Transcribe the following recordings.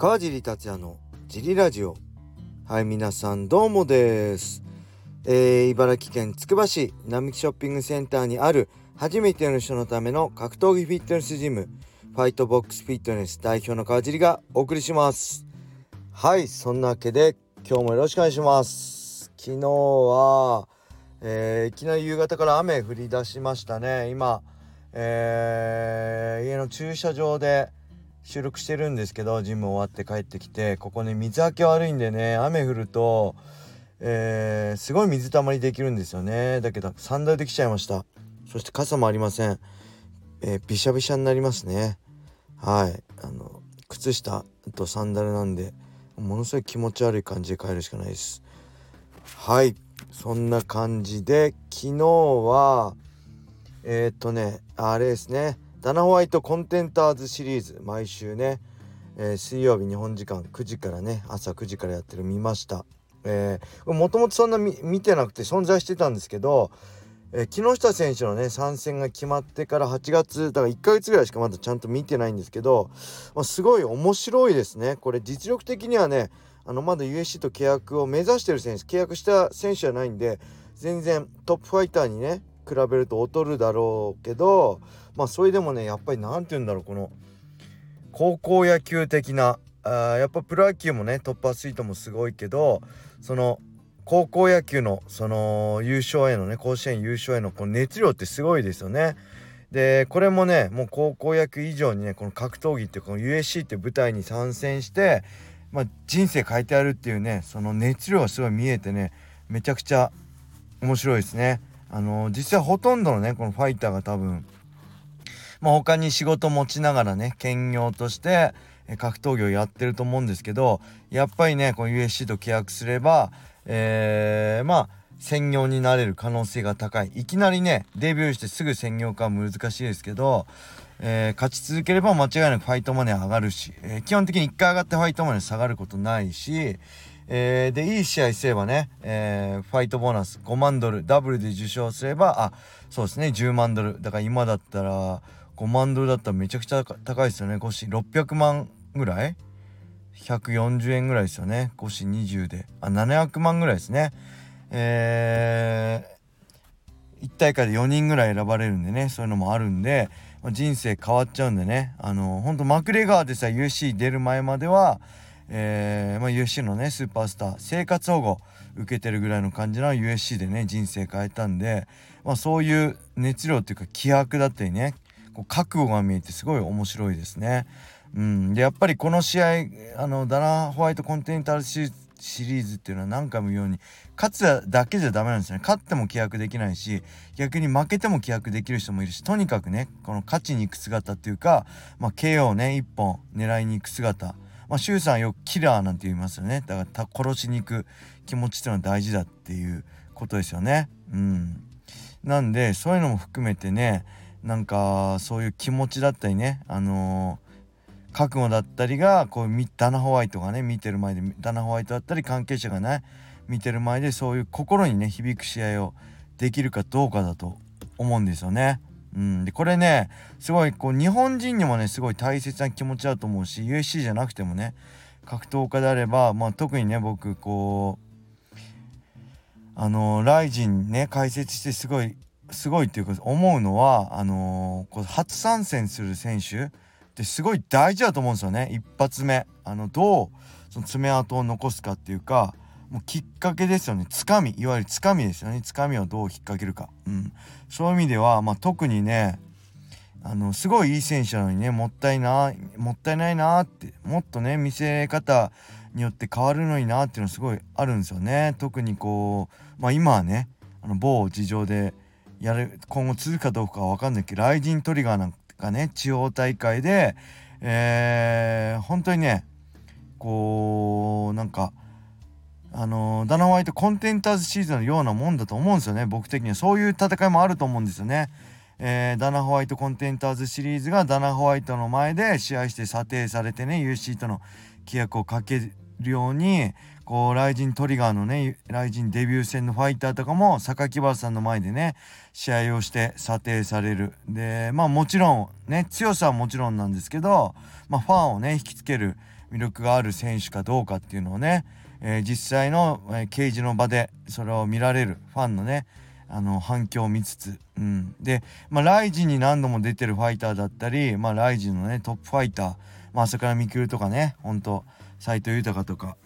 川尻達也のジリラジオ。はい皆さんどうもです、えー、茨城県つくば市並木ショッピングセンターにある初めての人のための格闘技フィットネスジムファイトボックスフィットネス代表の川尻がお送りします。はいそんなわけで今日もよろしくお願いします。昨日は、えー、いきなり夕方から雨降り出しましたね。今えー、家の駐車場で収録してるんですけどジム終わって帰ってきてここね水はけ悪いんでね雨降ると、えー、すごい水たまりできるんですよね。だけどサンダルできちゃいました。そして傘もありません、えー、びしゃびしゃになりますね。はい。あの靴下とサンダルなんでものすごい気持ち悪い感じで帰るしかないです。はい。そんな感じで昨日はえー、っとねあれですね。ダナホワイトコンテンターズシリーズ毎週ね、えー、水曜日日本時間9時からね朝9時からやってる見ました。え、もともとそんな見てなくて存在してたんですけど、えー、木下選手のね参戦が決まってから8月だから1ヶ月ぐらいしかまだちゃんと見てないんですけど、まあ、すごい面白いですね。これ実力的にはねあのまだ USC と契約を目指してる選手契約した選手じゃないんで全然トップファイターにね比べると劣るだろうけどまあそれでもねやっぱり何て言うんだろうこの高校野球的なあやっぱプロ野球もねトップアスリートもすごいけどその高校野球のその優勝へのね甲子園優勝へのこの熱量ってすごいですよね。でこれもねもう高校野球以上にねこの格闘技ってこの USC って舞台に参戦して、まあ、人生変えてやるっていうねその熱量がすごい見えてねめちゃくちゃ面白いですね。あの実際ほとんどのねこのファイターが多分まあ他に仕事持ちながらね兼業として格闘技をやってると思うんですけどやっぱりねこの USC と契約すればえー、まあ専業になれる可能性が高い。いきなりねデビューしてすぐ専業化は難しいですけど、えー、勝ち続ければ間違いなくファイトマネー上がるし、えー、基本的に1回上がってファイトマネー下がることないしえー、でいい試合すればね、えー、ファイトボーナス5万ドルダブルで受賞すればあそうですね10万ドル。だから今だったら5万ドルだったらめちゃくちゃ高いですよね。5子600万ぐらい？140円ぐらいですよね。5子20で。あ700万ぐらいですね。えー、1大会で4人ぐらい選ばれるんでねそういうのもあるんで、人生変わっちゃうんでね。あのほんとマクレガーでさ UC 出る前まではえーまあ、USC のねスーパースター生活保護受けてるぐらいの感じの USC でね人生変えたんで、まあ、そういう熱量っていうか気迫だったりねこう覚悟が見えてすごい面白いですね。うん、でやっぱりこの試合あのダナ・ホワイトコンテンタルシリーズっていうのは何回も言うように勝つだけじゃダメなんですよね。勝っても規約できないし逆に負けても規約できる人もいるしとにかくねこの勝ちに行く姿っていうか、まあ、KO をね一本狙いに行く姿。まあ、シュウさんよくキラーなんて言いますよね。だから殺しに行く気持ちっていうのは大事だっていうことですよね。うん。なんでそういうのも含めてねなんかそういう気持ちだったりねあのー、覚悟だったりがこうダナホワイトがね見てる前でダナホワイトだったり関係者がね見てる前でそういう心にね響く試合をできるかどうかだと思うんですよね。うん、でこれねすごいこう日本人にもねすごい大切な気持ちだと思うし USC じゃなくてもね格闘家であれば、まあ、特にね僕こうあのライジンね解説してすごいすごいっていうか思うのはあのこう初参戦する選手ってすごい大事だと思うんですよね。一発目。あのどうその爪痕を残すかっていうかもうきっかけですよね。つかみ。いわゆるつかみですよね。つかみをどう引っ掛けるか、うん、そういう意味では、まあ、特にねあのすごいいい選手なのにねもったいなもったいないなってもっとね見せ方によって変わるのになっていうのすごいあるんですよね。特にこうまあ今はねあの某事情でやる今後続くかどうかは分かんないけどライジントリガーなんかね地方大会でえー、本当にねこうなんかあのダナホワイトコンテンターズシーズンのようなもんだと思うんですよね。僕的には。そういう戦いもあると思うんですよね。えー、ダナホワイトコンテンターズシリーズがダナホワイトの前で試合して査定されてね UC との規約をかけるようにこうライジントリガーのねライジンデビュー戦のファイターとかも榊原さんの前でね試合をして査定される。でまあもちろんね強さはもちろんなんですけど、まあ、ファンをね引きつける魅力がある選手かどうかっていうのをね、え、実際の、えー、刑事の場でそれを見られるファンのねあの反響を見つつ、うん、で、まあ、ライジンに何度も出てるファイターだったり、まあ、ライジンのねトップファイター、まあ、朝倉未来とかねほんと斎藤豊とか、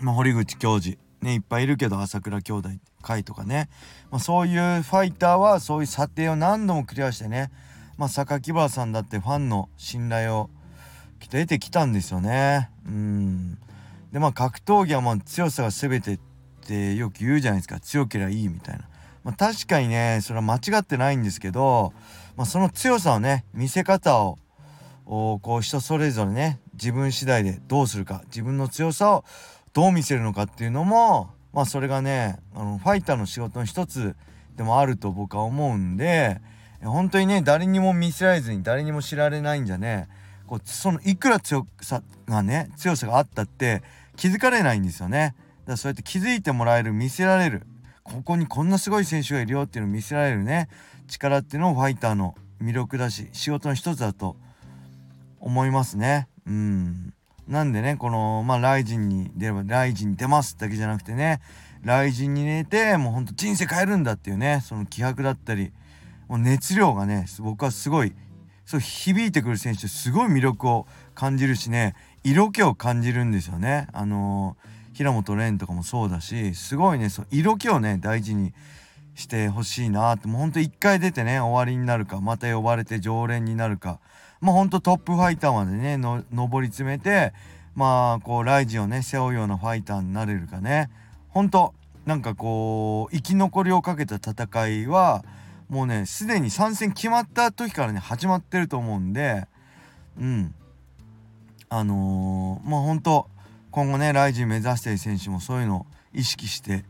まあ、堀口教授ねいっぱいいるけど朝倉兄弟会とかね、まあ、そういうファイターはそういう査定を何度もクリアしてね、まあ、榊原さんだってファンの信頼を得てきたんですよね。うんでまあ格闘技はまあ強さが全てってよく言うじゃないですか強ければいいみたいな。まあ、確かにねそれは間違ってないんですけど、まあ、その強さをね見せ方をこう人それぞれね自分次第でどうするか自分の強さをどう見せるのかっていうのもまあそれがねあのファイターの仕事の一つでもあると僕は思うんで本当にね誰にも見せられずに誰にも知られないんじゃねこうそのいくら強さがね強さがあったって気づかれないんですよね。だからそうやって気づいてもらえる見せられるここにこんなすごい選手がいるよっていうのを見せられるね力っていうのをファイターの魅力だし仕事の一つだと思いますね。うんなんでねこのまあライジンに出ればライジンに出ますだけじゃなくてねライジンに寝てもうほんと人生変えるんだっていうねその気迫だったりもう熱量がね僕はすごいそう響いてくる選手すごい魅力を感じるしね。色気を感じるんですよね。あのー、平本蓮とかもそうだしすごいねそう色気をね大事にしてほしいなって。もうほんと一回出てね終わりになるかまた呼ばれて常連になるか。まあほんとトップファイターまでねの上り詰めてまあこうライジをね背負うようなファイターになれるかね。ほんとなんかこう生き残りをかけた戦いはもうねすでに参戦決まった時からね始まってると思うんでうん。あのー、まあ本当今後ねライジン目指してる選手もそういうのを意識して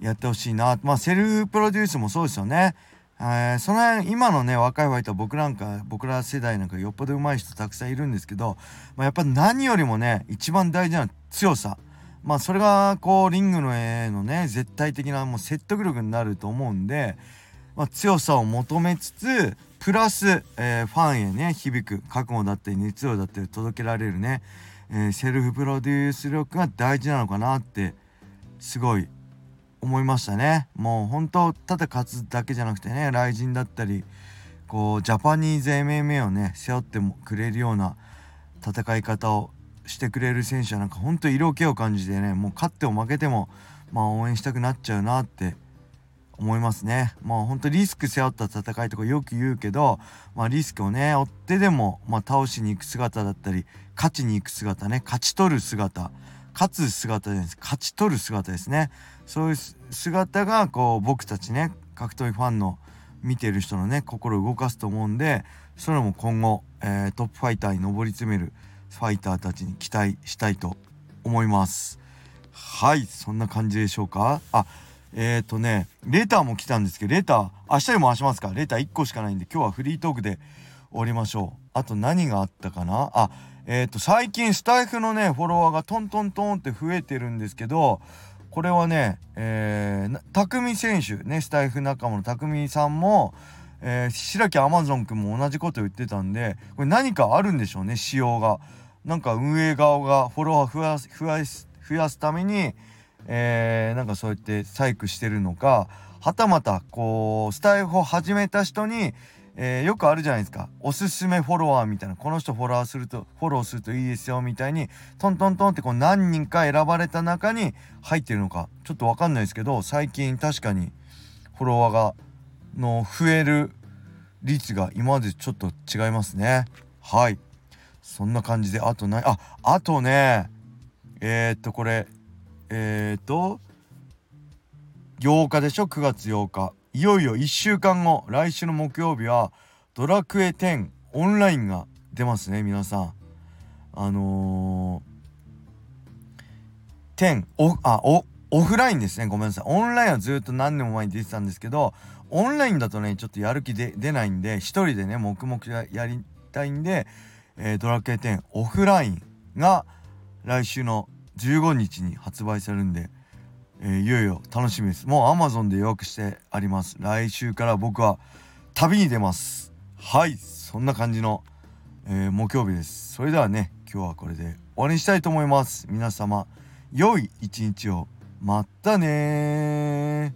やってほしいなまあセルフプロデュースもそうですよね。えー、その辺今のね若いファイター僕なんか僕ら世代なんかよっぽど上手い人たくさんいるんですけど、まあ、やっぱ何よりもね一番大事な強さ。まあそれがこうリングの絵のね絶対的なもう説得力になると思うんでまあ、強さを求めつつプラス、えー、ファンへね響く覚悟だったり熱量だったり届けられるね、えー、セルフプロデュース力が大事なのかなってすごい思いましたね。もう本当ただ勝つだけじゃなくてね雷神だったりこうジャパニーズ MMA をね背負ってもくれるような戦い方をしてくれる選手はなんか本当色気を感じてねもう勝っても負けてもまあ応援したくなっちゃうなって思いますね。もうほんとリスク背負った戦いとかよく言うけど、まあ、リスクをね追ってでも、まあ、倒しに行く姿だったり勝ちに行く姿ね勝ち取る姿勝つ姿じゃないです。勝ち取る姿ですね。そういう姿がこう僕たちね格闘技ファンの見てる人のね心を動かすと思うんでそれも今後、えー、トップファイターに上り詰めるファイターたちに期待したいと思います。はいそんな感じでしょうか？あえっ、ー、とねレターも来たんですけどレター明日にも回しますか。レター1個しかないんで今日はフリートークで終わりましょう。あと何があったかな？あえっ、ー、と最近スタイフのねフォロワーがトントントンって増えてるんですけどこれはねえー、匠選手ねスタイフ仲間の匠さんもえー、白木アマゾン君も同じこと言ってたんでこれ何かあるんでしょうね仕様が。なんか運営側がフォロワー増やす増やす増やすためにえー、なんかそうやって細工してるのかはたまたこうスタイフを始めた人に、えー、よくあるじゃないですか。おすすめフォロワーみたいな。この人フォロワーするとフォローするといいですよみたいにトントントンってこう何人か選ばれた中に入ってるのか。ちょっと分かんないですけど最近確かにフォロワーがの増える率が今までちょっと違いますね。はい。そんな感じであとないああとねえー、っとこれえっ、ー、と8日でしょ？9月8日。いよいよ1週間後。来週の木曜日はドラクエ10オンラインが出ますね皆さん。あのー、10オあおオフラインですね。ごめんなさい。オンラインはずっと何年も前に出てたんですけどオンラインだとねちょっとやる気で出ないんで一人でね黙々やりたいんで、えー、ドラクエ10オフラインが来週の15日に発売されるんで、えー、いよいよ楽しみです。もう Amazon で予約してあります。来週から僕は旅に出ます。はいそんな感じの、えー、木曜日です。それではね今日はこれで終わりにしたいと思います。皆様良い一日を。またね